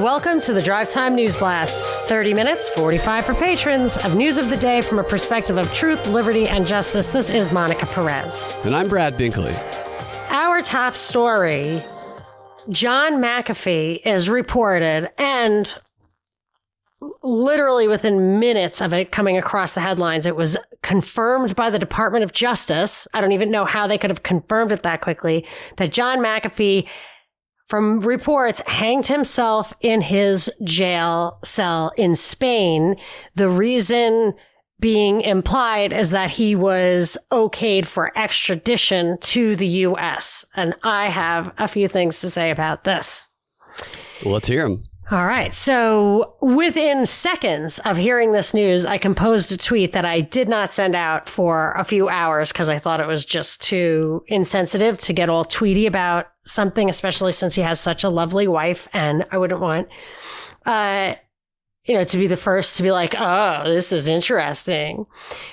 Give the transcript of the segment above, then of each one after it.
Welcome to the Drive Time News Blast. 30 minutes, 45 for patrons, of news of the day from a perspective of truth, liberty, and justice. This is Monica Perez. And I'm Brad Binkley. Our top story John McAfee is reported, and literally within minutes of it coming across the headlines, it was confirmed by the Department of Justice. I don't even know how they could have confirmed it that quickly that John McAfee from reports, hanged himself in his jail cell in Spain. The reason being implied is that he was okayed for extradition to the U.S. And I have a few things to say about this. Let's hear them. All right. So within seconds of hearing this news, I composed a tweet that I did not send out for a few hours because I thought it was just too insensitive to get all tweety about something, especially since he has such a lovely wife. And I wouldn't want, uh, you know, to be the first to be like, oh, this is interesting.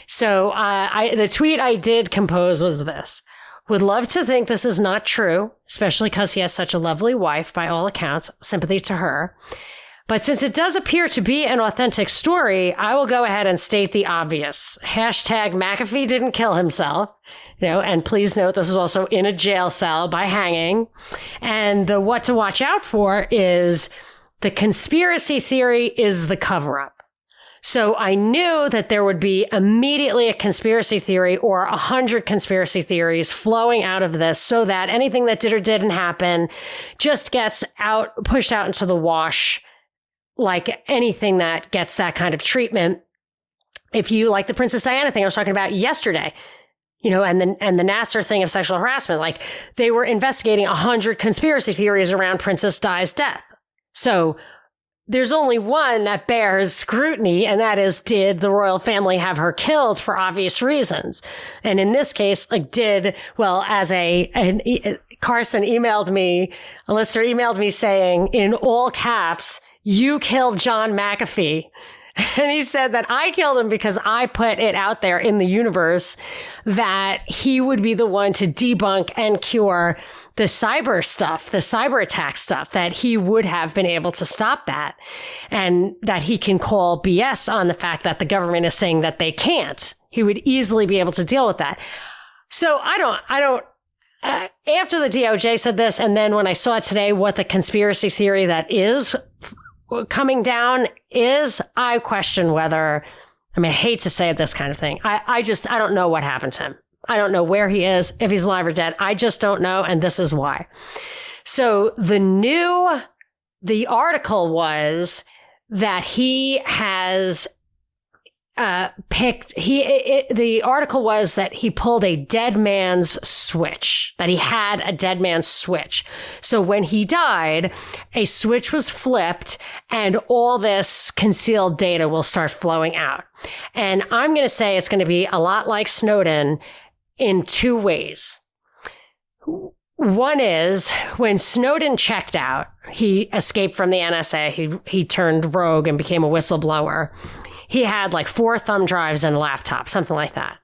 So, uh, I, the tweet I did compose was this. Would love to think this is not true, especially because he has such a lovely wife, by all accounts. Sympathy to her. But since it does appear to be an authentic story, I will go ahead and state the obvious. Hashtag McAfee didn't kill himself. You know, and please note this is also in a jail cell by hanging. And the what to watch out for is the conspiracy theory is the cover up. So I knew that there would be immediately a conspiracy theory or a hundred conspiracy theories flowing out of this so that anything that did or didn't happen just gets out, pushed out into the wash like anything that gets that kind of treatment. If you like the Princess Diana thing I was talking about yesterday, you know, and the, and the Nassar thing of sexual harassment, like they were investigating a hundred conspiracy theories around Princess Di's death. So there's only one that bears scrutiny, and that is did the royal family have her killed for obvious reasons? And in this case, like did, well, as a, an, uh, Carson emailed me, a emailed me saying in all caps, you killed John McAfee. And he said that I killed him because I put it out there in the universe that he would be the one to debunk and cure the cyber stuff, the cyber attack stuff, that he would have been able to stop that and that he can call BS on the fact that the government is saying that they can't. He would easily be able to deal with that. So I don't, I don't, uh, after the DOJ said this, and then when I saw today what the conspiracy theory that is coming down is, I question whether, I mean, I hate to say this kind of thing. I, I just, I don't know what happened to him. I don't know where he is, if he's alive or dead. I just don't know. And this is why. So the new, the article was that he has uh, picked he it, the article was that he pulled a dead man's switch that he had a dead man's switch. So when he died a switch was flipped and all this concealed data will start flowing out. And i'm going to say it's going to be a lot like snowden in two ways. One is when Snowden checked out, he escaped from the NSA. He, he turned rogue and became a whistleblower he had like four thumb drives and a laptop, something like that.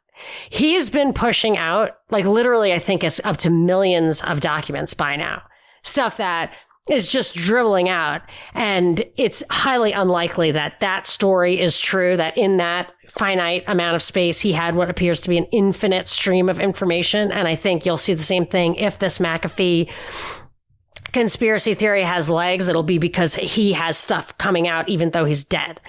He's been pushing out, like literally, I think it's up to millions of documents by now. Stuff that is just dribbling out. And it's highly unlikely that that story is true, that in that finite amount of space, he had what appears to be an infinite stream of information. And I think you'll see the same thing if this McAfee conspiracy theory has legs. It'll be because he has stuff coming out, even though he's dead.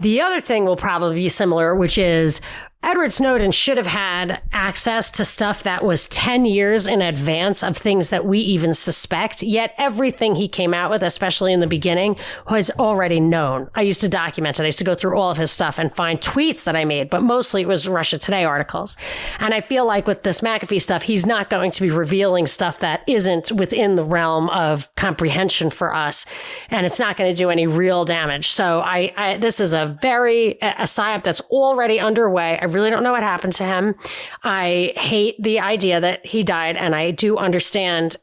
The other thing will probably be similar, which is Edward Snowden should have had access to stuff that was 10 years in advance of things that we even suspect. Yet everything he came out with, especially in the beginning, was already known. I used to document it. I used to go through all of his stuff and find tweets that I made, but mostly it was Russia Today articles. And I feel like with this McAfee stuff, he's not going to be revealing stuff that isn't within the realm of comprehension for us. And it's not going to do any real damage. So I, I this is a very, a psyop that's already underway. I really don't know what happened to him. I hate the idea that he died, and I do understand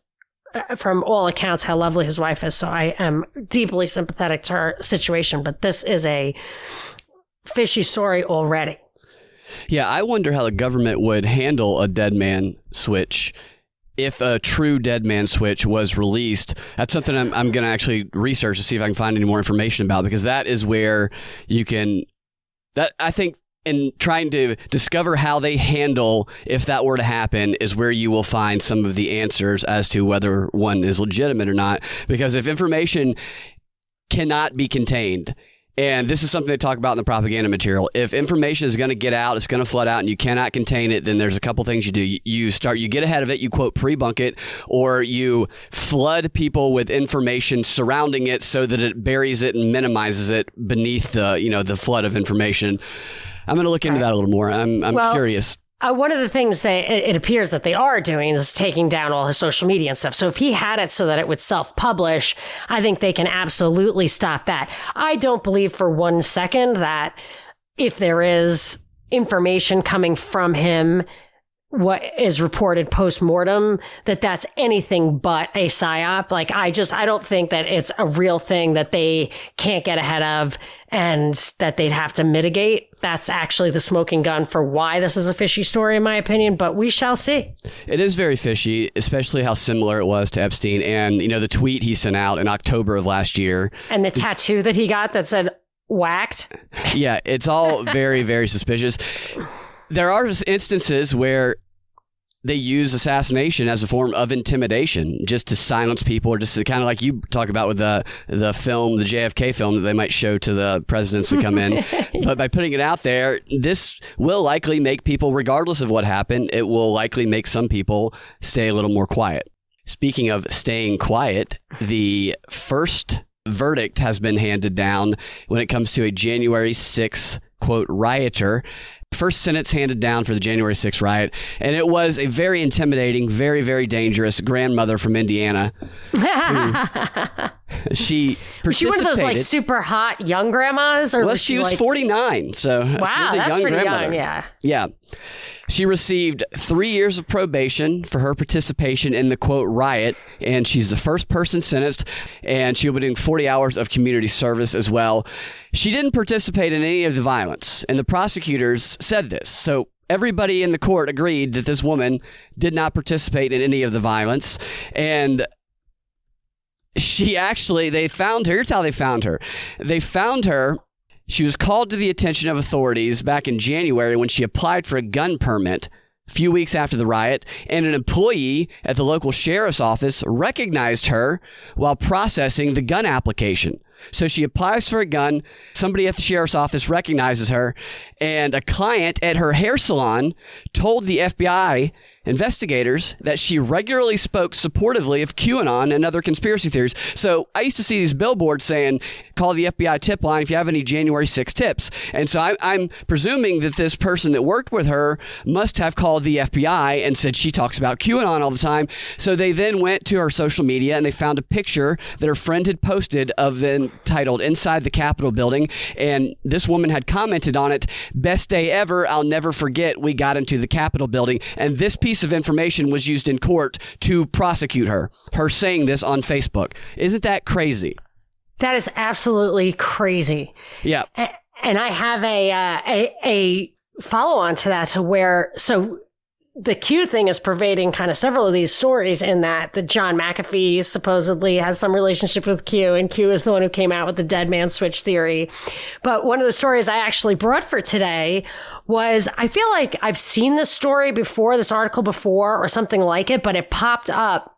uh, from all accounts how lovely his wife is. So I am deeply sympathetic to her situation, but this is a fishy story already. Yeah, I wonder how the government would handle a dead man switch if a true dead man switch was released, that's something I'm, I'm going to actually research to see if I can find any more information about because that is where you can. That I think in trying to discover how they handle if that were to happen is where you will find some of the answers as to whether one is legitimate or not. Because if information cannot be contained and this is something they talk about in the propaganda material. If information is going to get out, it's going to flood out, and you cannot contain it, then there's a couple things you do. You start, you get ahead of it, you quote pre-bunk it, or you flood people with information surrounding it so that it buries it and minimizes it beneath the, you know, the flood of information. I'm going to look into that a little more. I'm, I'm Well, curious. Uh, one of the things they it, it appears that they are doing is taking down all his social media and stuff. So if he had it so that it would self publish, I think they can absolutely stop that. I don't believe for one second that if there is information coming from him what is reported post mortem that that's anything but a psyop. Like I just I don't think that it's a real thing that they can't get ahead of and that they'd have to mitigate. That's actually the smoking gun for why this is a fishy story in my opinion, but we shall see. It is very fishy, especially how similar it was to Epstein and, you know, the tweet he sent out in October of last year. And the tattoo that he got that said whacked. yeah, it's all very, very suspicious. There are instances where they use assassination as a form of intimidation, just to silence people, or just to kind of like you talk about with the the film, the JFK film that they might show to the presidents that come in. but by putting it out there, this will likely make people, regardless of what happened, it will likely make some people stay a little more quiet. Speaking of staying quiet, the first verdict has been handed down when it comes to a January 6th quote rioter. First sentence handed down for the January 6th riot, and it was a very intimidating, very, very dangerous grandmother from Indiana. She Was she one of those like super hot young grandmas or well, was she, she was like, 49, so she Wow, was a that's young pretty grandmother. young, yeah. Yeah. She received three years of probation for her participation in the quote riot, and she's the first person sentenced, and she'll be doing 40 hours of community service as well. She didn't participate in any of the violence, and the prosecutors said this. So everybody in the court agreed that this woman did not participate in any of the violence, and she actually they found her here's how they found her they found her she was called to the attention of authorities back in january when she applied for a gun permit. A few weeks after the riot and an employee at the local sheriff's office recognized her while processing the gun application. So she applies for a gun. Somebody at the sheriff's office recognizes her and a client at her hair salon told the fbi investigators that she regularly spoke supportively of QAnon and other conspiracy theories. So I used to see these billboards saying, call the FBI tip line if you have any January 6 tips. And so I, I'm presuming that this person that worked with her must have called the FBI and said she talks about QAnon all the time. So they then went to her social media and they found a picture that her friend had posted of the titled Inside the Capitol building. And this woman had commented on it, best day ever. I'll never forget we got into the Capitol building. And this piece of information was used in court to prosecute her. Her saying this on Facebook. Isn't that crazy? That is absolutely crazy. Yeah. And I have a uh, a, a follow on to that to where so the Q thing is pervading kind of several of these stories in that the John McAfee supposedly has some relationship with Q and Q is the one who came out with the dead man switch theory. But one of the stories I actually brought for today was I feel like I've seen this story before, this article before or something like it, but it popped up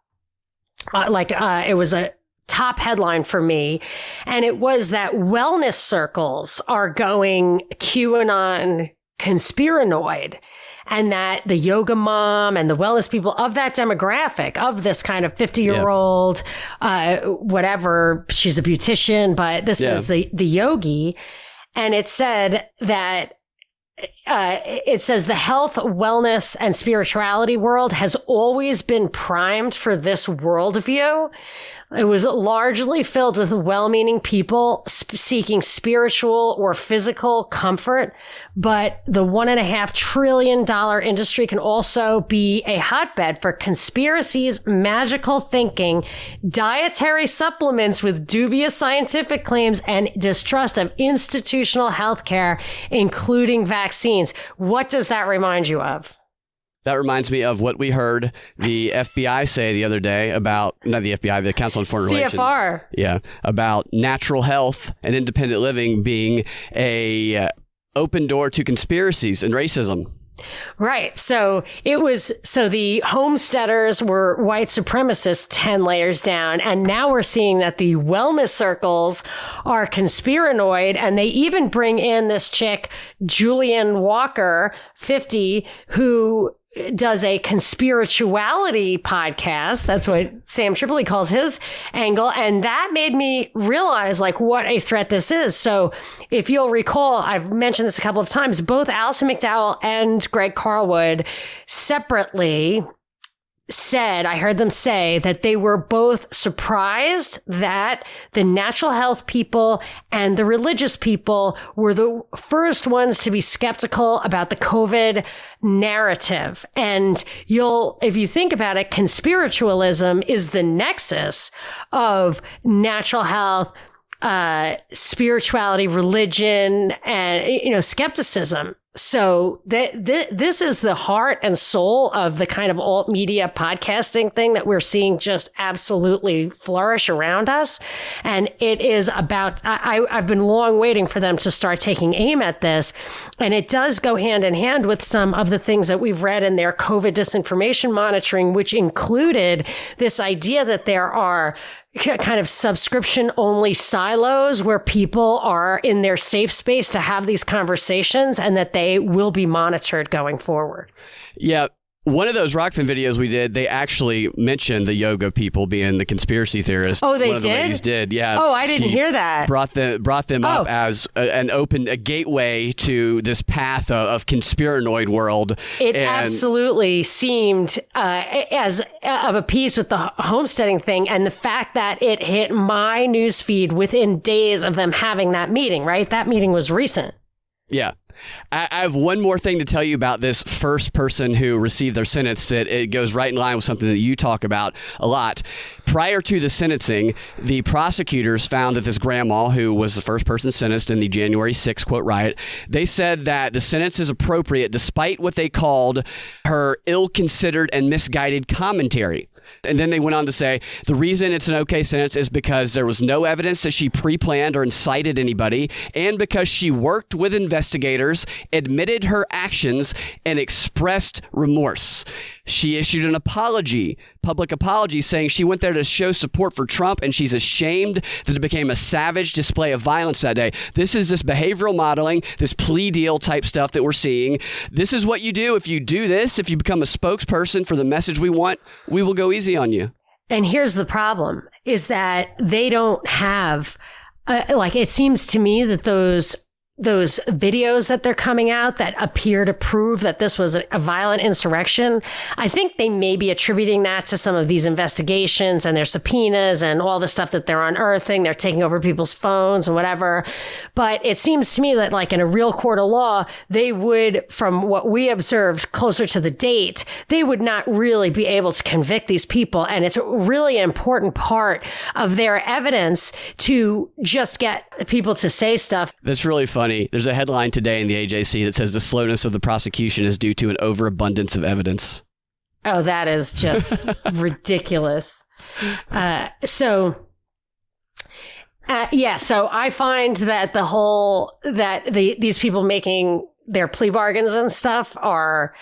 uh, like uh, it was a top headline for me. And it was that wellness circles are going QAnon conspiranoid and that the yoga mom and the wellness people of that demographic of this kind of 50 year old, uh, whatever, she's a beautician, but this Yeah. is the, the yogi. And it said that uh, it says the health, wellness, and spirituality world has always been primed for this worldview. It was largely filled with well meaning people sp- seeking spiritual or physical comfort. But the one and a half trillion dollar industry can also be a hotbed for conspiracies, magical thinking, dietary supplements with dubious scientific claims, and distrust of institutional healthcare, including vaccines. What does that remind you of? That reminds me of what we heard the FBI say the other day about not the FBI, the Council on Foreign Relations. CFR. Yeah, about natural health and independent living being a uh, open door to conspiracies and racism. Right. So it was, so the homesteaders were white supremacists 10 layers down. And now we're seeing that the wellness circles are conspiranoid. And they even bring in this chick, Julian Walker, 50, who does a conspirituality podcast. That's what Sam Tripoli calls his angle. And that made me realize like what a threat this is. So if you'll recall, I've mentioned this a couple of times, both Alison McDowell and Greg Carlwood separately said, I heard them say that they were both surprised that the natural health people and the religious people were the first ones to be skeptical about the COVID narrative. And you'll, if you think about it, conspiritualism is the nexus of natural health, uh, spirituality, religion, and, you know, skepticism. So that th- this is the heart and soul of the kind of alt media podcasting thing that we're seeing just absolutely flourish around us. And it is about, I, I've been long waiting for them to start taking aim at this. And it does go hand in hand with some of the things that we've read in their COVID disinformation monitoring, which included this idea that there are kind of subscription only silos where people are in their safe space to have these conversations and that they will be monitored going forward. Yeah, one of those Rokfin videos we did, they actually mentioned the yoga people being the conspiracy theorists. Oh, they One of the did? ladies did, yeah. Oh, I didn't hear that. Brought them brought them up Oh. as a, an open a gateway to this path of, of conspiranoid world. It and absolutely seemed uh, as of a piece with the homesteading thing, and the fact that it hit my news feed within days of them having that meeting. Right, that meeting was recent. Yeah. I, I have one more thing to tell you about this first person who received their sentence. That it goes right in line with something that you talk about a lot. Prior to the sentencing, the prosecutors found that this grandma, who was the first person sentenced in the January 6th quote riot, they said that the sentence is appropriate despite what they called her ill-considered and misguided commentary. And then they went on to say the reason it's an okay sentence is because there was no evidence that she pre planned or incited anybody, and because she worked with investigators, admitted her actions, and expressed remorse. She issued an apology, public apology, saying she went there to show support for Trump and she's ashamed that it became a savage display of violence that day. This is this behavioral modeling, this plea deal type stuff that we're seeing. This is what you do. If you do this, if you become a spokesperson for the message we want, we will go easy on you. And here's the problem is that they don't have uh, like it seems to me that those those videos that they're coming out that appear to prove that this was a, violent insurrection, I think they may be attributing that to some of these investigations and their subpoenas and all the stuff that they're unearthing. They're taking over people's phones and whatever. But it seems to me that like in a real court of law, they would, from what we observed closer to the date, they would not really be able to convict these people. And it's really an important part of their evidence to just get people to say stuff That's really funny. There's a headline today in the AJC that says the slowness of the prosecution is due to an overabundance of evidence. Oh, that is just ridiculous. Uh, so, uh, yeah, so I find that the whole that the these people making their plea bargains and stuff are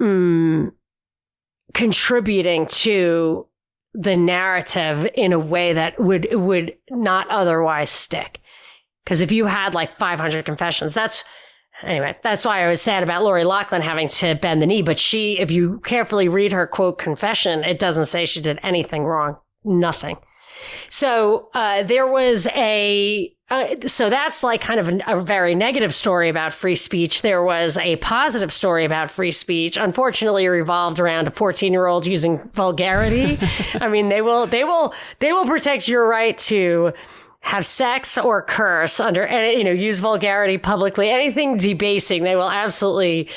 mm, contributing to the narrative in a way that would would not otherwise stick. Because if you had like 500 confessions, that's Anyway, that's why I was sad about Lori Loughlin having to bend the knee. But she, if you carefully read her quote confession, it doesn't say she did anything wrong. Nothing. So uh, there was a. Uh, so that's like kind of a, a very negative story about free speech. There was a positive story about free speech. Unfortunately, it revolved around a 14 year old using vulgarity. I mean, they will, they will, they will protect your right to have sex or curse under any, you know, use vulgarity publicly, anything debasing, they will absolutely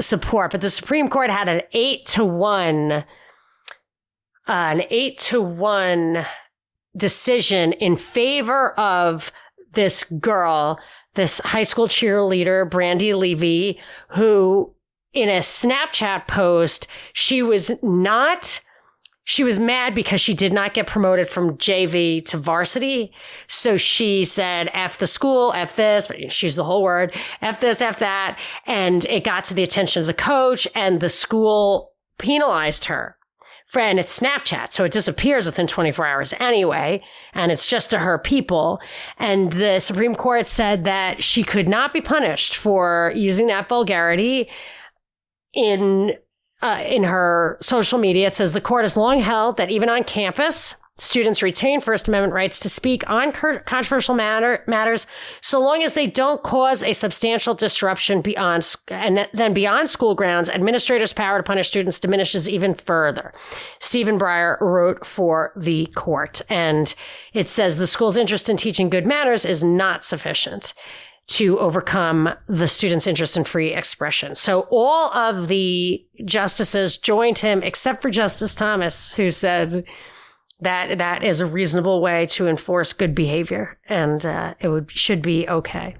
support. But the Supreme Court had an eight to one, uh, an eight to one decision in favor of this girl, this high school cheerleader, Brandi Levy, who in a Snapchat post, she was not she was mad because she did not get promoted from JV to varsity. So she said, F the school, F this, but she's the whole word, F this, F that. And it got to the attention of the coach and the school penalized her. And it's Snapchat, so it disappears within 24 hours anyway, and it's just to her people. And the Supreme Court said that she could not be punished for using that vulgarity in uh, in her social media, it says the court has long held that even on campus, students retain First Amendment rights to speak on controversial matter, matters so long as they don't cause a substantial disruption beyond and then beyond school grounds. Administrators' power to punish students diminishes even further. Stephen Breyer wrote for the court, and it says the school's interest in teaching good manners is not sufficient to overcome the students' interest in free expression. So all of the justices joined him, except for Justice Thomas, who said that that is a reasonable way to enforce good behavior, and uh, it would should be okay.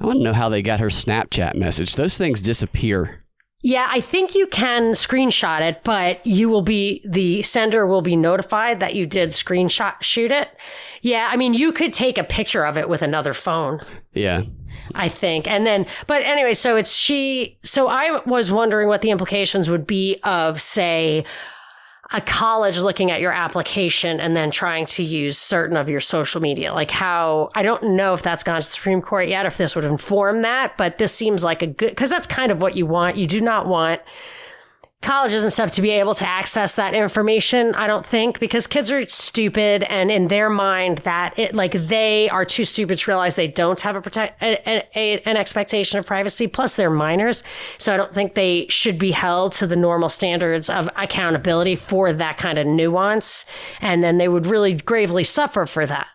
I want to know how they got her Snapchat message. Those things disappear. Yeah, I think you can screenshot it, but you will be, the sender will be notified that you did screenshot shoot it. Yeah, I mean, you could take a picture of it with another phone. Yeah. I think. And then, but anyway, so it's she. So I was wondering what the implications would be of, say, a college looking at your application and then trying to use certain of your social media. Like how, I don't know if that's gone to the Supreme Court yet, if this would inform that, but this seems like a good, because that's kind of what you want. You do not want colleges and stuff to be able to access that information i don't think because kids are stupid and in their mind that it like they are too stupid to realize they don't have a protect a, a, an expectation of privacy plus they're minors. So i don't think they should be held to the normal standards of accountability for that kind of nuance. And then they would really gravely suffer for that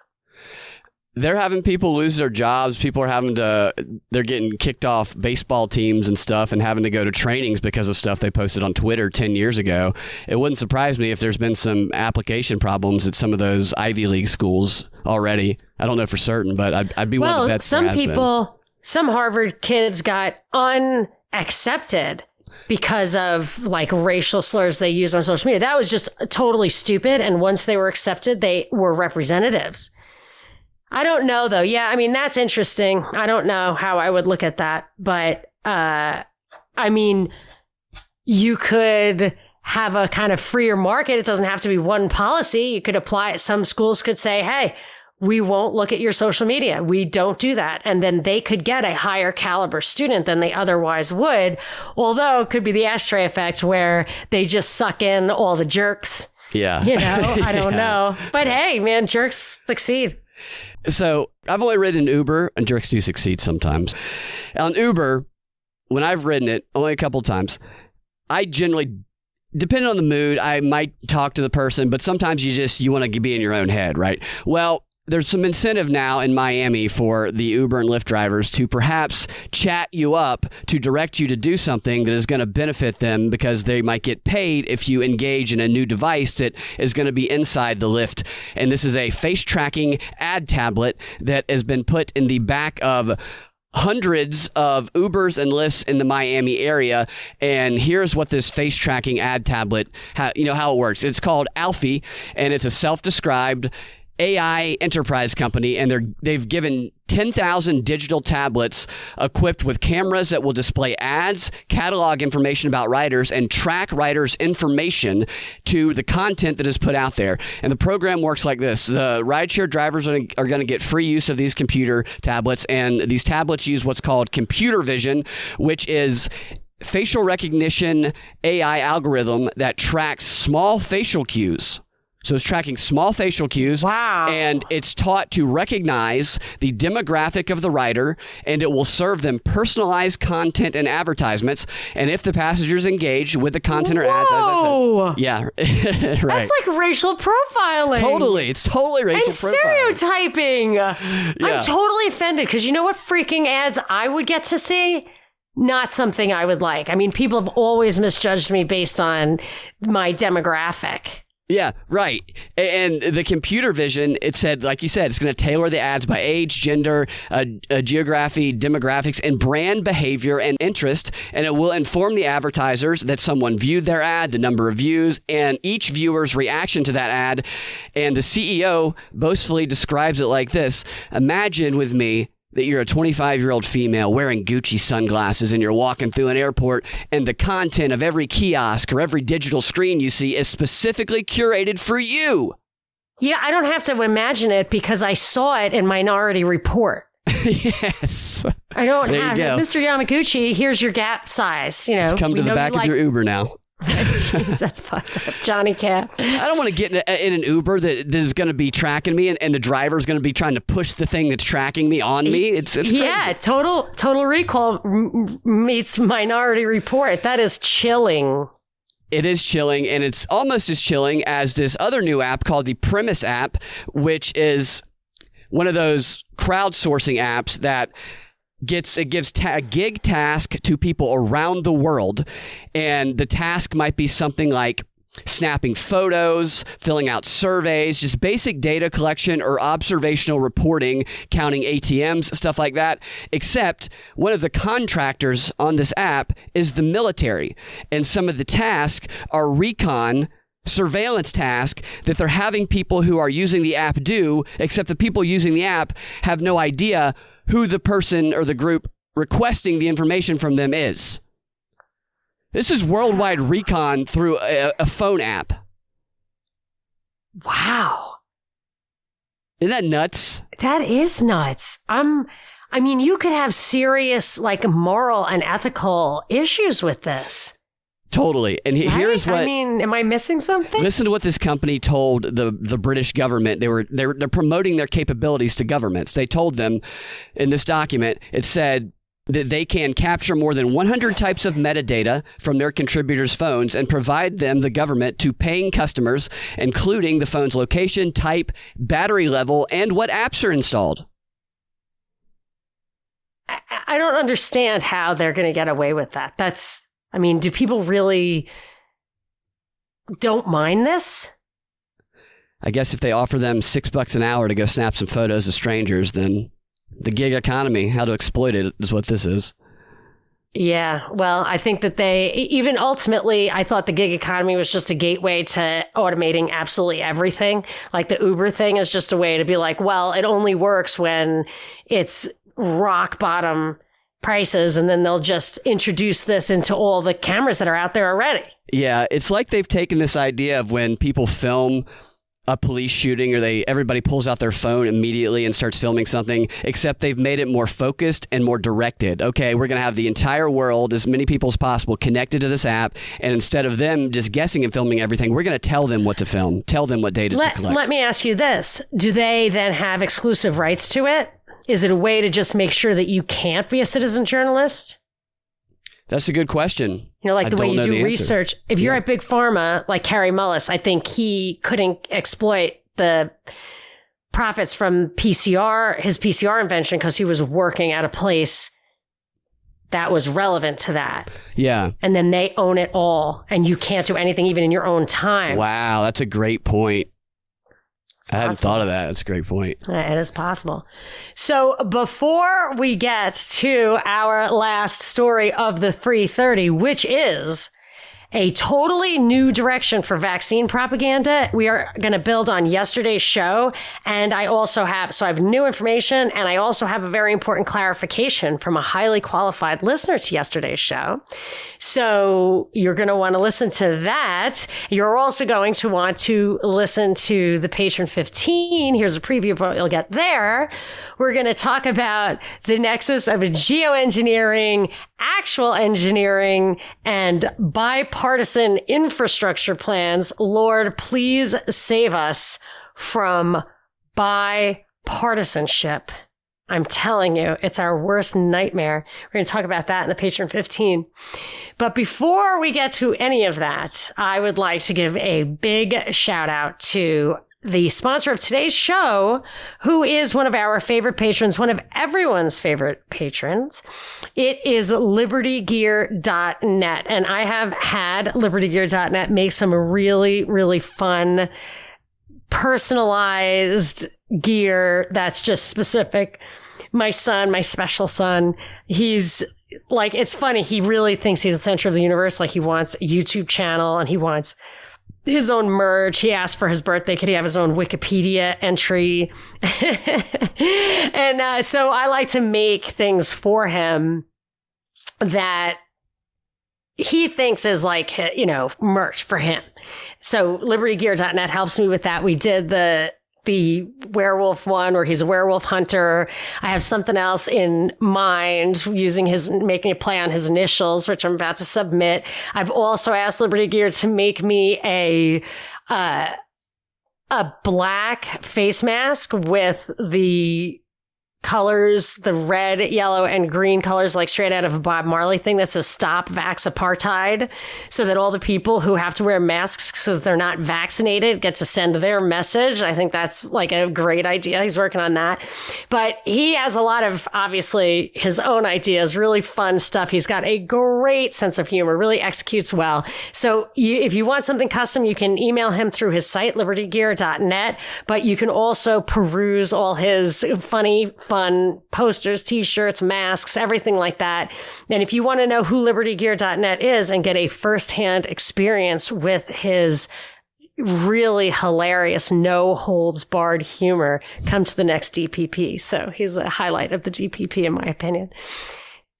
they're having people lose their jobs. People are having to, they're getting kicked off baseball teams and stuff and having to go to trainings because of stuff they posted on Twitter 10 years ago. It wouldn't surprise me if there's been some application problems at some of those Ivy League schools already. I don't know for certain, but I'd, I'd be well, willing to bet some people, been. some Harvard kids got unaccepted because of like racial slurs they use on social media. That was just totally stupid. And once they were accepted, they were representatives. I don't know though. Yeah, I mean that's interesting. I don't know how I would look at that, but uh I mean you could have a kind of freer market. It doesn't have to be one policy. You could apply it. Some schools could say, "Hey, we won't look at your social media. We don't do that." And then they could get a higher caliber student than they otherwise would. Although it could be the ashtray effect where they just suck in all the jerks. Yeah. You know, I don't yeah. know. But hey, man, jerks succeed. So I've only ridden Uber, and jerks do succeed sometimes. On Uber, when I've ridden it, only a couple times, I generally, depending on the mood, I might talk to the person, but sometimes you just you want to be in your own head, right? Well, there's some incentive now in Miami for the Uber and Lyft drivers to perhaps chat you up to direct you to do something that is going to benefit them because they might get paid if you engage in a new device that is going to be inside the Lyft. And this is a face tracking ad tablet that has been put in the back of hundreds of Ubers and Lyfts in the Miami area. And here's what this face tracking ad tablet, how, you know, how it works. It's called Alfi, and it's a self described AI enterprise company, and they're they've given 10,000 digital tablets equipped with cameras that will display ads, catalog information about riders, and track riders' information to the content that is put out there. And the program works like this: the rideshare drivers are, are going to get free use of these computer tablets, and these tablets use what's called computer vision, which is facial recognition AI algorithm that tracks small facial cues so it's tracking small facial cues. Wow. And it's taught to recognize the demographic of the rider, and it will serve them personalized content and advertisements. And if the passengers engage with the content or ads, as I said, yeah, right. That's like racial profiling. Totally. It's totally racial and profiling. stereotyping. Yeah. I'm totally offended because you know what freaking ads I would get to see? not something I would like. I mean, people have always misjudged me based on my demographic. Yeah, right. And the computer vision, it said, like you said, it's going to tailor the ads by age, gender, uh, uh, geography, demographics, and brand behavior and interest. And it will inform the advertisers that someone viewed their ad, the number of views, and each viewer's reaction to that ad. And the CEO boastfully describes it like this Imagine with me that you're a 25 year old female wearing Gucci sunglasses and you're walking through an airport, and the content of every kiosk or every digital screen you see is specifically curated for you. Yeah, I don't have to imagine it because I saw it in Minority Report. yes. I don't There have go. Mr. Yamaguchi. Here's your gap size. You know, Come to the back of your Uber now. Jeez, that's fucked up, Johnny Cap. I don't want to get in, a, in an Uber that, that is going to be tracking me and, and the driver is going to be trying to push the thing that's tracking me on me. It's, it's crazy. Yeah, total total recall meets Minority Report. That is chilling. It is chilling, and it's almost as chilling as this other new app called the Premise app, which is one of those crowdsourcing apps that gets it gives ta- a gig task to people around the world, and the task might be something like snapping photos, filling out surveys, just basic data collection or observational reporting, counting ATMs, stuff like that. Except one of the contractors on this app is the military, and some of the tasks are recon surveillance task that they're having people who are using the app do, except the people using the app have no idea who the person or the group requesting the information from them is. This is worldwide recon through a, a phone app. Wow. Isn't that nuts? That is nuts. I'm I mean, you could have serious like moral and ethical issues with this. Totally. And he- right? here's what I mean, am I missing something? Listen to what this company told the the British government. They were they're they're promoting their capabilities to governments. They told them in this document it said that they can capture more than 100 types of metadata from their contributors' phones and provide them the government to paying customers including the phone's location, type, battery level and what apps are installed. I, I don't understand how they're going to get away with that. That's I mean, do people really don't mind this? I guess if they offer them 6 bucks an hour to go snap some photos of strangers then the gig economy, how to exploit it is what this is. Yeah, well, I think that they even ultimately, I thought the gig economy was just a gateway to automating absolutely everything. Like the Uber thing is just a way to be like, well, it only works when it's rock bottom prices, and then they'll just introduce this into all the cameras that are out there already. Yeah, it's like they've taken this idea of when people film a police shooting or they everybody pulls out their phone immediately and starts filming something except they've made it more focused and more directed. Okay, we're going to have the entire world as many people as possible connected to this app and instead of them just guessing and filming everything, we're going to tell them what to film, tell them what data to Let, collect. let me ask you this Do they then have exclusive rights to it? Is it a way to just make sure that you can't be a citizen journalist? That's a good question. You know, like I the way you do the answer. research. If you're Yeah. at Big Pharma, like Kary Mullis, I think he couldn't exploit the profits from PCR, his PCR invention, because he was working at a place that was relevant to that. Yeah. And then they own it all, and you can't do anything even in your own time. Wow, that's a great point. I hadn't possible. thought of that. That's a great point. It is possible. So before we get to our last story of the 330, which is a totally new direction for vaccine propaganda, we are going to build on yesterday's show. And I also have, so I have new information and I also have a very important clarification from a highly qualified listener to yesterday's show. So you're going to want to listen to that. You're also going to want to listen to the Patron 15. Here's a preview of what you'll get there. We're going to talk about the nexus of geoengineering, actual engineering, and bipartisan infrastructure plans. Lord, please save us from bipartisanship. I'm telling you, it's our worst nightmare. We're going to talk about that in the Patron 15. But before we get to any of that, I would like to give a big shout out to the sponsor of today's show, who is one of our favorite patrons, one of everyone's favorite patrons. It is libertygear.net. And I have had libertygear.net make some really, really fun, personalized gear that's just specific. My son, my special son, he's like, it's funny. He really thinks he's the center of the universe. Like he wants a YouTube channel and he wants his own merch. He asked for his birthday. Could he have his own Wikipedia entry? and uh, so I like to make things for him that he thinks is like, you know, merch for him. So libertygear.net helps me with that. We did the the werewolf one where he's a werewolf hunter. I have something else in mind using his, making a play on his initials, which I'm about to submit. I've also asked Liberty Gear to make me a, uh, a black face mask with the colors, the red, yellow, and green colors, like straight out of a Bob Marley thing that says stop vax apartheid. So that all the people who have to wear masks because they're not vaccinated get to send their message. I think that's like a great idea. He's working on that. But he has a lot of obviously his own ideas, really fun stuff. He's got a great sense of humor, really executes well. So you, if you want something custom, you can email him through his site, libertygear.net, but you can also peruse all his funny, fun posters, t-shirts, masks, everything like that. And if you want to know who libertygear.net is and get a firsthand experience with his really hilarious, no holds barred humor, come to the next DPP. So he's a highlight of the DPP, in my opinion.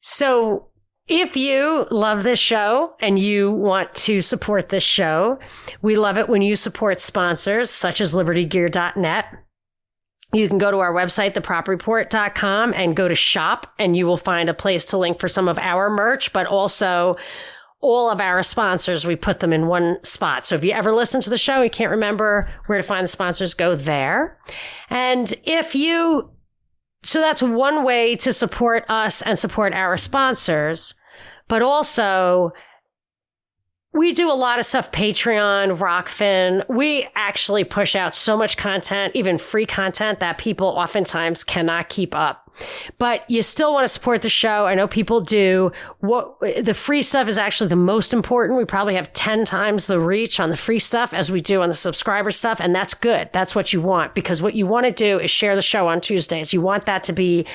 So if you love this show and you want to support this show, we love it when you support sponsors such as libertygear.net. You can go to our website, thepropreport.com and go to shop and you will find a place to link for some of our merch, but also all of our sponsors, we put them in one spot. So if you ever listen to the show, you can't remember where to find the sponsors, go there. And if you, so that's one way to support us and support our sponsors, but also we do a lot of stuff patreon Rokfin. we actually push out so much content even free content that people oftentimes cannot keep up. But you still want to support the show. I know people do. What the free stuff is actually the most important. We probably have 10 times the reach on the free stuff as we do on the subscriber stuff and that's good. That's what you want because what you want to do is share the show on tuesdays. You want that to be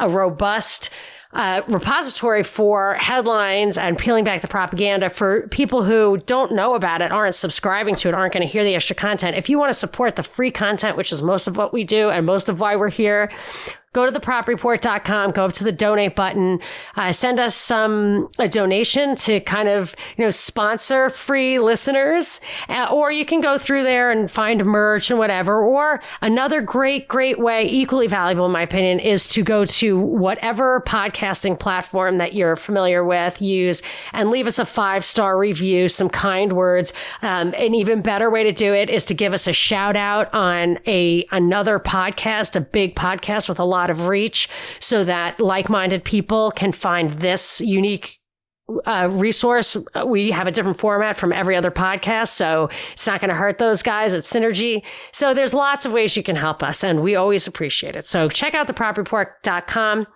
a robust uh, repository for headlines and peeling back the propaganda for people who don't know about it, aren't subscribing to it, aren't going to hear the extra content. If you want to support the free content, which is most of what we do and most of why we're here, go to thepropreport.com, go up to the donate button, uh, send us some a donation to kind of you know sponsor free listeners, uh, or you can go through there and find merch and whatever. Or another great, great way, equally valuable in my opinion, is to go to whatever podcasting platform that you're familiar with, use and leave us a five star review, some kind words. Um, an even better way to do it is to give us a shout out on a another podcast, a big podcast with a lot of reach so that like-minded people can find this unique uh, resource. We have a different format from every other podcast, so it's not going to hurt those guys. It's synergy. So there's lots of ways you can help us, and we always appreciate it. So check out thepropreport.com.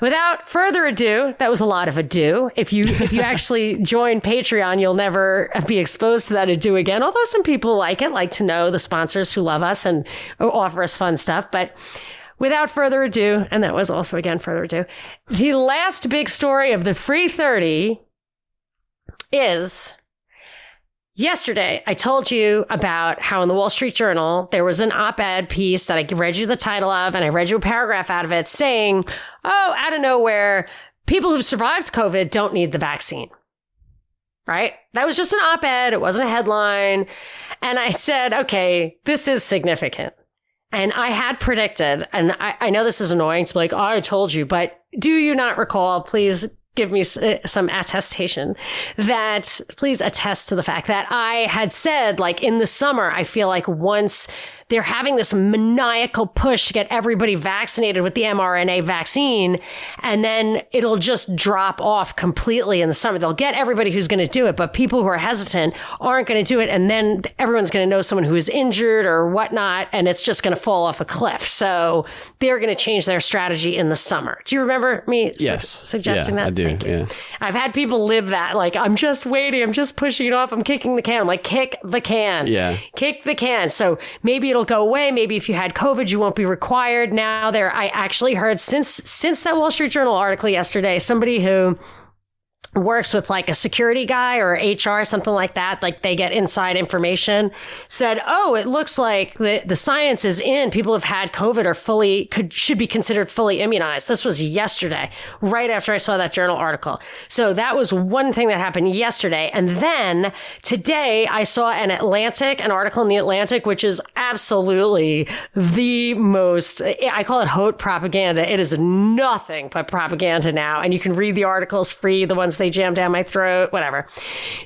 Without further ado, that was a lot of ado. If you if you actually join Patreon, you'll never be exposed to that ado again. Although some people like it, like to know the sponsors who love us and offer us fun stuff, but without further ado, and that was also again further ado, the last big story of the free 30 is yesterday I told you about how in the Wall Street Journal there was an op ed piece that I read you the title of, and I read you a paragraph out of it saying, oh, out of nowhere, people who've survived COVID don't need the vaccine. Right? That was just an op ed. It wasn't a headline. And I said, okay, this is significant. And I had predicted, and I, I know this is annoying to be like, oh, I told you, but do you not recall? Please give me uh, some attestation that please attest to the fact that I had said like in the summer I feel like once they're having this maniacal push to get everybody vaccinated with the mRNA vaccine and then it'll just drop off completely in the summer they'll get everybody who's going to do it but people who are hesitant aren't going to do it and then everyone's going to know someone who is injured or whatnot and it's just going to fall off a cliff so they're going to change their strategy in the summer do you remember me yes su- suggesting yeah, that I do Thank you. yeah I've had people live that. Like, I'm just waiting. I'm just pushing it off. I'm kicking the can. I'm like, kick the can. Yeah. Kick the can. So maybe it'll go away. Maybe if you had COVID, you won't be required. Now there, I actually heard since, since that Wall Street Journal article yesterday, somebody who, works with like a security guy or HR, something like that, like they get inside information, said, Oh, it looks like the, the science is in. People have had COVID or fully could, should be considered fully immunized. This was yesterday, right after I saw that journal article. So that was one thing that happened yesterday. And then today I saw an Atlantic, an article in the Atlantic, which is absolutely the most, I call it haute propaganda. It is nothing but propaganda now. And you can read the articles free, the ones they jam down my throat, whatever.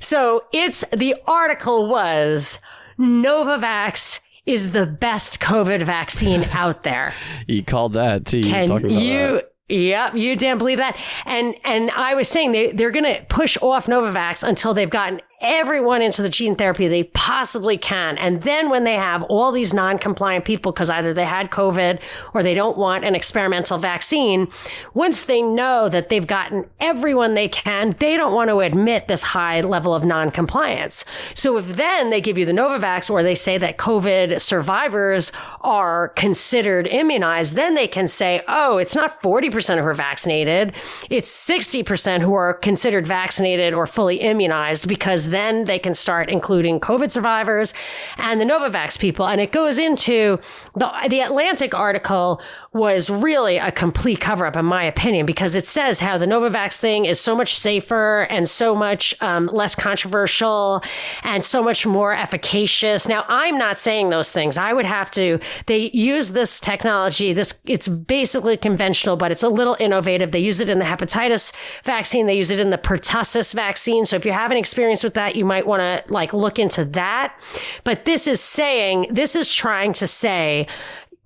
So it's the article was Novavax is the best COVID vaccine out there. you called that too Can you? that. Yep, you didn't believe that. And and I was saying they they're going to push off Novavax until they've gotten everyone into the gene therapy they possibly can. And then when they have all these non-compliant people because either they had COVID or they don't want an experimental vaccine, once they know that they've gotten everyone they can, they don't want to admit this high level of non-compliance. So if then they give you the Novavax or they say that COVID survivors are considered immunized, then they can say, oh, it's not 40% who are vaccinated. It's 60% who are considered vaccinated or fully immunized because then they can start including COVID survivors and the Novavax people. And it goes into the, the Atlantic article was really a complete cover up, in my opinion, because it says how the Novavax thing is so much safer and so much um, less controversial and so much more efficacious. Now, I'm not saying those things. I would have to, they use this technology. This, it's basically conventional, but it's a little innovative. They use it in the hepatitis vaccine. They use it in the pertussis vaccine. So if you have an experience with that, you might want to like look into that. But this is saying, this is trying to say,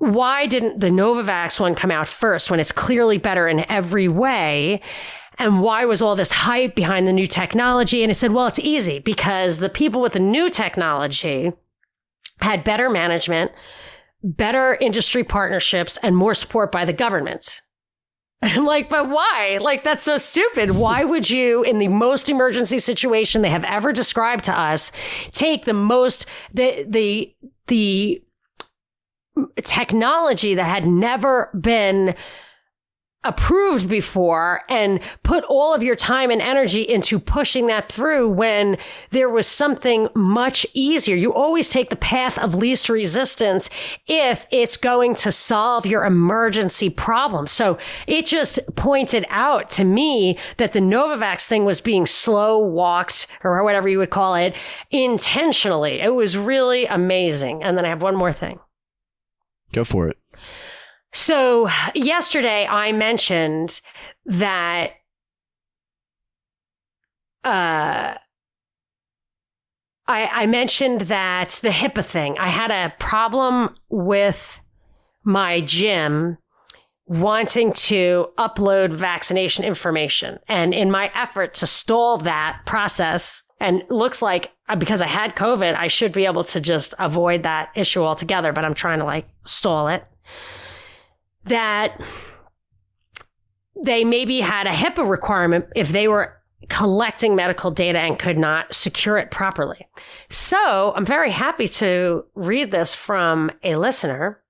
why didn't the Novavax one come out first when it's clearly better in every way? And why was all this hype behind the new technology? And I said, well, it's easy because the people with the new technology had better management, better industry partnerships, and more support by the government. I'm like, but why? Like, that's so stupid. Why would you, in the most emergency situation they have ever described to us, take the most, the, the, the technology that had never been approved before and put all of your time and energy into pushing that through when there was something much easier. You always take the path of least resistance if it's going to solve your emergency problem. So it just pointed out to me that the Novavax thing was being slow walked or whatever you would call it intentionally. It was really amazing. And then I have one more thing. Go for it. So yesterday I mentioned that uh I, I mentioned that the HIPAA thing. I had a problem with my gym wanting to upload vaccination information. And in my effort to stall that process, and looks like Uh, because I had COVID, I should be able to just avoid that issue altogether, but I'm trying to like stall it that they maybe had a HIPAA requirement if they were collecting medical data and could not secure it properly. So I'm very happy to read this from a listener.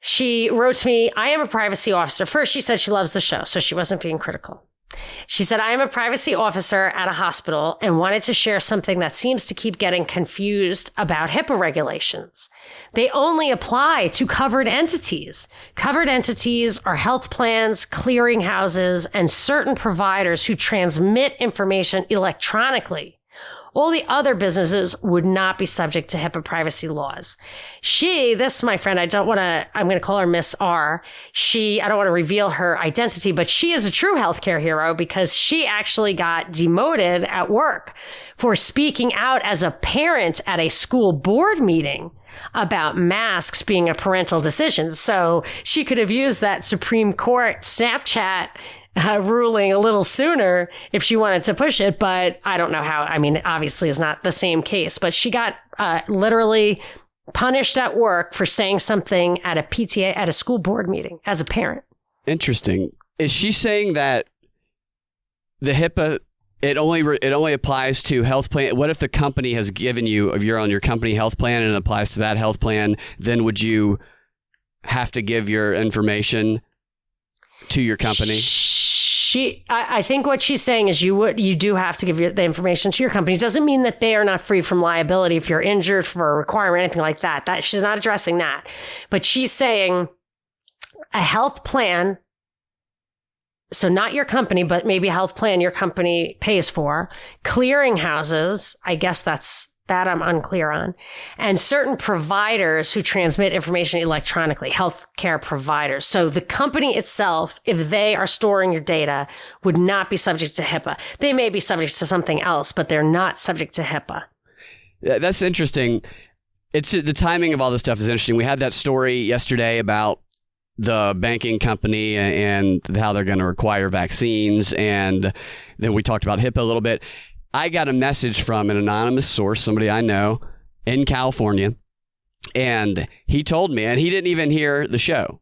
She wrote to me, I am a privacy officer. First, she said she loves the show, so she wasn't being critical. She said, I am a privacy officer at a hospital and wanted to share something that seems to keep getting confused about HIPAA regulations. They only apply to covered entities. Covered entities are health plans, clearinghouses, and certain providers who transmit information electronically. All the other businesses would not be subject to HIPAA privacy laws. She, this, my friend, I don't want to, I'm going to call her Miss R. She, I don't want to reveal her identity, but she is a true healthcare hero because she actually got demoted at work for speaking out as a parent at a school board meeting about masks being a parental decision. So she could have used that Supreme Court Snapchat uh, ruling a little sooner if she wanted to push it, but I don't know how. I mean, obviously, it's not the same case, but she got uh, literally punished at work for saying something at a PTA at a school board meeting as a parent. Interesting. Is she saying that the HIPAA it only it only applies to health plan? What if the company has given you if you're on your company health plan and it applies to that health plan? Then would you have to give your information to your company? She, I, I think what she's saying is you would, you do have to give your, the information to your company. It doesn't mean that they are not free from liability if you're injured for a requirement or anything like that. That she's not addressing that, but she's saying a health plan. So not your company, but maybe a health plan your company pays for. Clearinghouses, I guess that's that I'm unclear on. And certain providers who transmit information electronically, healthcare providers. So the company itself, if they are storing your data, would not be subject to HIPAA. They may be subject to something else, but they're not subject to HIPAA. Yeah, that's interesting. It's the timing of all this stuff is interesting. We had that story yesterday about the banking company and how they're going to require vaccines and then we talked about HIPAA a little bit. I got a message from an anonymous source, somebody I know in California, and he told me, and he didn't even hear the show.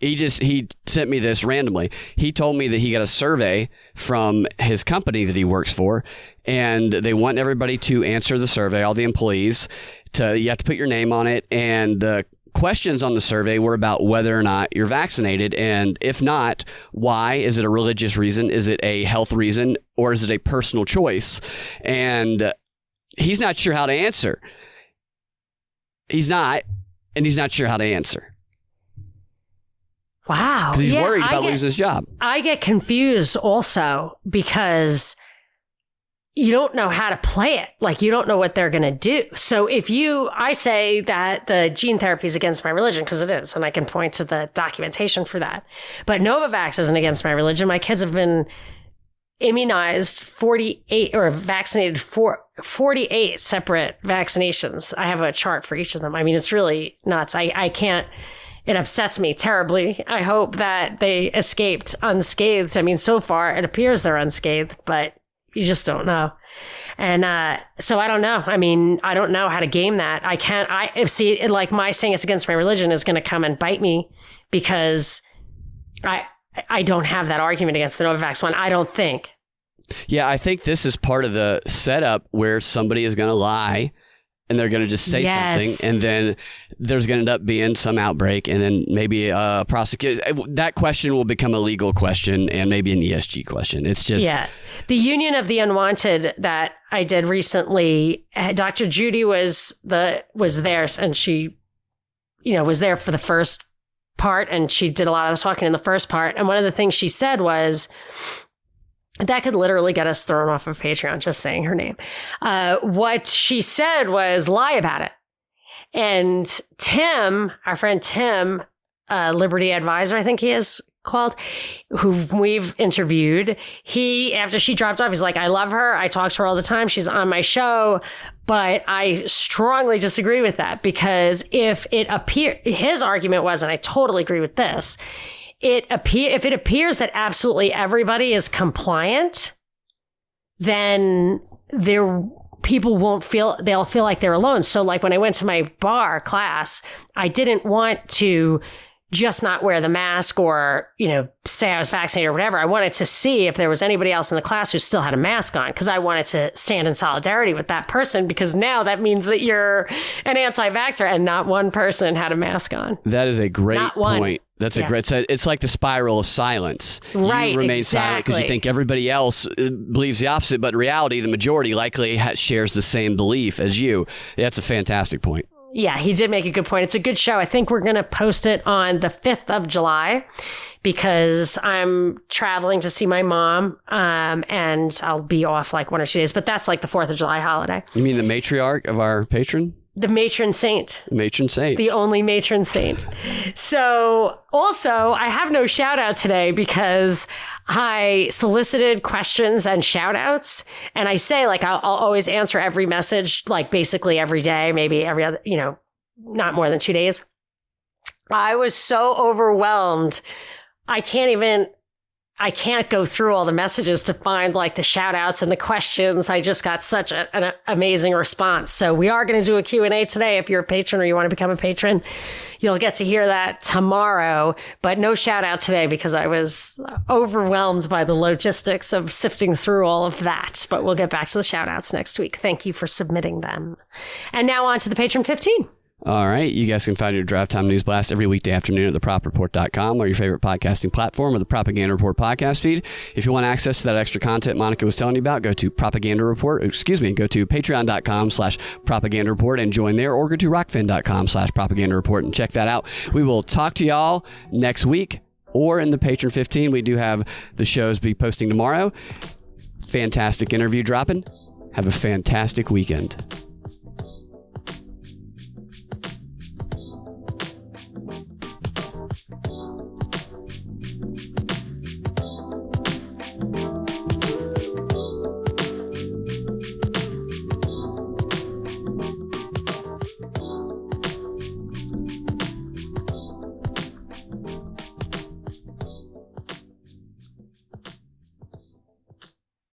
He just he sent me this randomly. He told me that he got a survey from his company that he works for, and they want everybody to answer the survey, all the employees. To you have to put your name on it, and the questions on the survey were about whether or not you're vaccinated. And if not, why? Is it a religious reason? Is it a health reason? Or is it a personal choice? And he's not sure how to answer. He's not, and he's not sure how to answer. Wow. Because he's yeah, worried about get, losing his job. I get confused also because you don't know how to play it. Like you don't know what they're going to do. So if you, I say that the gene therapy is against my religion because it is, and I can point to the documentation for that. But Novavax isn't against my religion. My kids have been immunized 48 or vaccinated for 48 separate vaccinations. I have a chart for each of them. I mean, it's really nuts. I, I can't, it upsets me terribly. I hope that they escaped unscathed. I mean, so far it appears they're unscathed, but you just don't know. And uh, so I don't know. I mean, I don't know how to game that. I can't. I if see like my saying it's against my religion is going to come and bite me because I I don't have that argument against the Novavax one. I don't think. Yeah, I think this is part of the setup where somebody is going to lie and they're going to just say yes. something and then there's going to end up being some outbreak and then maybe a prosecute that question will become a legal question and maybe an ESG question it's just yeah the union of the unwanted that I did recently uh, Dr. Judy was the was there and she you know was there for the first part and she did a lot of the talking in the first part and one of the things she said was that could literally get us thrown off of Patreon just saying her name. Uh, what she said was lie about it. And Tim, our friend Tim, uh, Liberty Advisor, I think he is called, who we've interviewed, he, after she dropped off, he's like, I love her. I talk to her all the time. She's on my show. But I strongly disagree with that because if it appear, his argument was, and I totally agree with this, it appear if it appears that absolutely everybody is compliant, then there people won't feel they'll feel like they're alone. So like when I went to my bar class, I didn't want to just not wear the mask or, you know, say I was vaccinated or whatever. I wanted to see if there was anybody else in the class who still had a mask on because I wanted to stand in solidarity with that person because now that means that you're an anti vaxxer and not one person had a mask on. That is a great point. That's yeah. a great. It's like the spiral of silence. Right. You remain exactly. silent because you think everybody else uh, believes the opposite, but in reality, the majority likely shares the same belief as you. That's a fantastic point. Yeah, he did make a good point. It's a good show. I think we're going to post it on the 5th of July because I'm traveling to see my mom um, and I'll be off like one or two days. But that's like the 4th of July holiday. You mean the matriarch of our patron? The matron saint. The matron saint. The only matron saint. So, also, I have no shout out today because I solicited questions and shout outs. And I say, like, I'll, I'll always answer every message, like, basically every day, maybe every other, you know, not more than two days. I was so overwhelmed. I can't even I can't go through all the messages to find like the shout outs and the questions. I just got such a, an amazing response. So we are going to do a Q&A today. If you're a patron or you want to become a patron, you'll get to hear that tomorrow, but no shout out today because I was overwhelmed by the logistics of sifting through all of that. But we'll get back to the shout outs next week. Thank you for submitting them. And now on to the patron 15. All right. You guys can find your Drive Time News Blast every weekday afternoon at thepropreport.com or your favorite podcasting platform or the Propaganda Report podcast feed. If you want access to that extra content Monica was telling you about, go to Propaganda Report, excuse me, go to patreon.com slash propaganda report and join there or go to rokfin.com slash propaganda report and check that out. We will talk to y'all next week or in the Patron 15. We do have the shows be posting tomorrow. Fantastic interview dropping. Have a fantastic weekend.